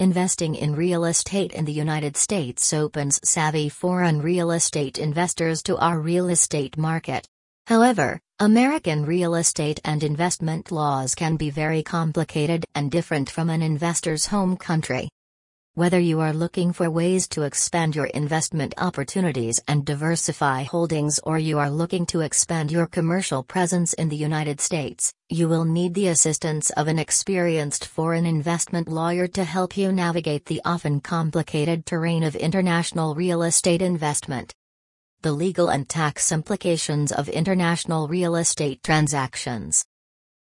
Investing in real estate in the United States opens savvy foreign real estate investors to our real estate market. However, American real estate and investment laws can be very complicated and different from an investor's home country. Whether you are looking for ways to expand your investment opportunities and diversify holdings or you are looking to expand your commercial presence in the United States, you will need the assistance of an experienced foreign investment lawyer to help you navigate the often complicated terrain of international real estate investment. The legal and tax implications of international real estate transactions.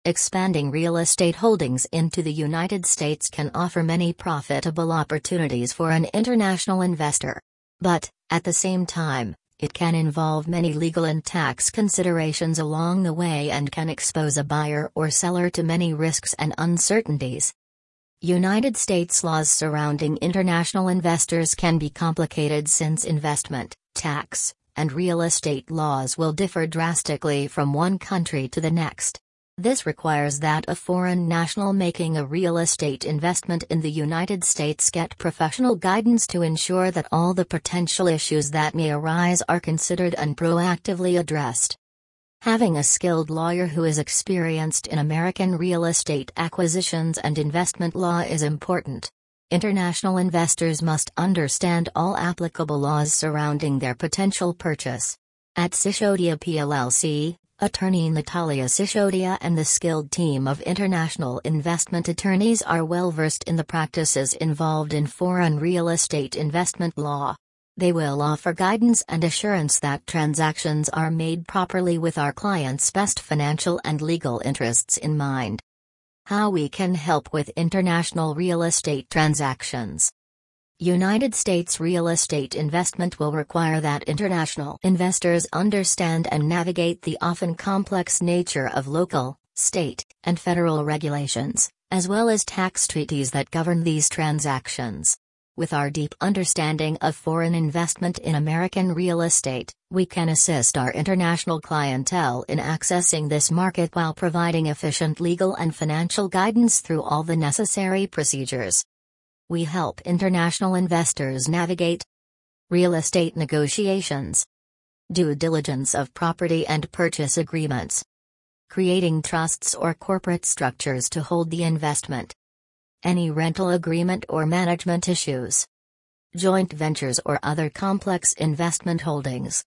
Expanding real estate holdings into the United States can offer many profitable opportunities for an international investor. But, at the same time, it can involve many legal and tax considerations along the way and can expose a buyer or seller to many risks and uncertainties. United States laws surrounding international investors can be complicated since investment, tax, and real estate laws will differ drastically from one country to the next. This requires that a foreign national making a real estate investment in the United States get professional guidance to ensure that all the potential issues that may arise are considered and proactively addressed. Having a skilled lawyer who is experienced in American real estate acquisitions and investment law is important. International investors must understand all applicable laws surrounding their potential purchase. At Sishodia PLLC, Attorney Natalia Sishodia and the skilled team of international investment attorneys are well versed in the practices involved in foreign real estate investment law. They will offer guidance and assurance that transactions are made properly with our clients' best financial and legal interests in mind. How we can help with international real estate transactions. United States real estate investment will require that international investors understand and navigate the often complex nature of local, state, and federal regulations, as well as tax treaties that govern these transactions. With our deep understanding of foreign investment in American real estate, we can assist our international clientele in accessing this market while providing efficient legal and financial guidance through all the necessary procedures. We help international investors navigate real estate negotiations, due diligence of property and purchase agreements, creating trusts or corporate structures to hold the investment, any rental agreement or management issues, joint ventures or other complex investment holdings,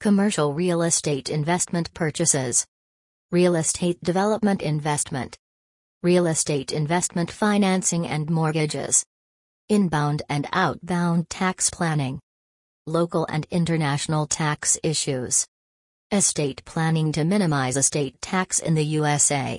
commercial real estate investment purchases, real estate development investment, real estate investment financing and mortgages inbound and outbound tax planning, local and international tax issues, estate planning to minimize estate tax in the USA.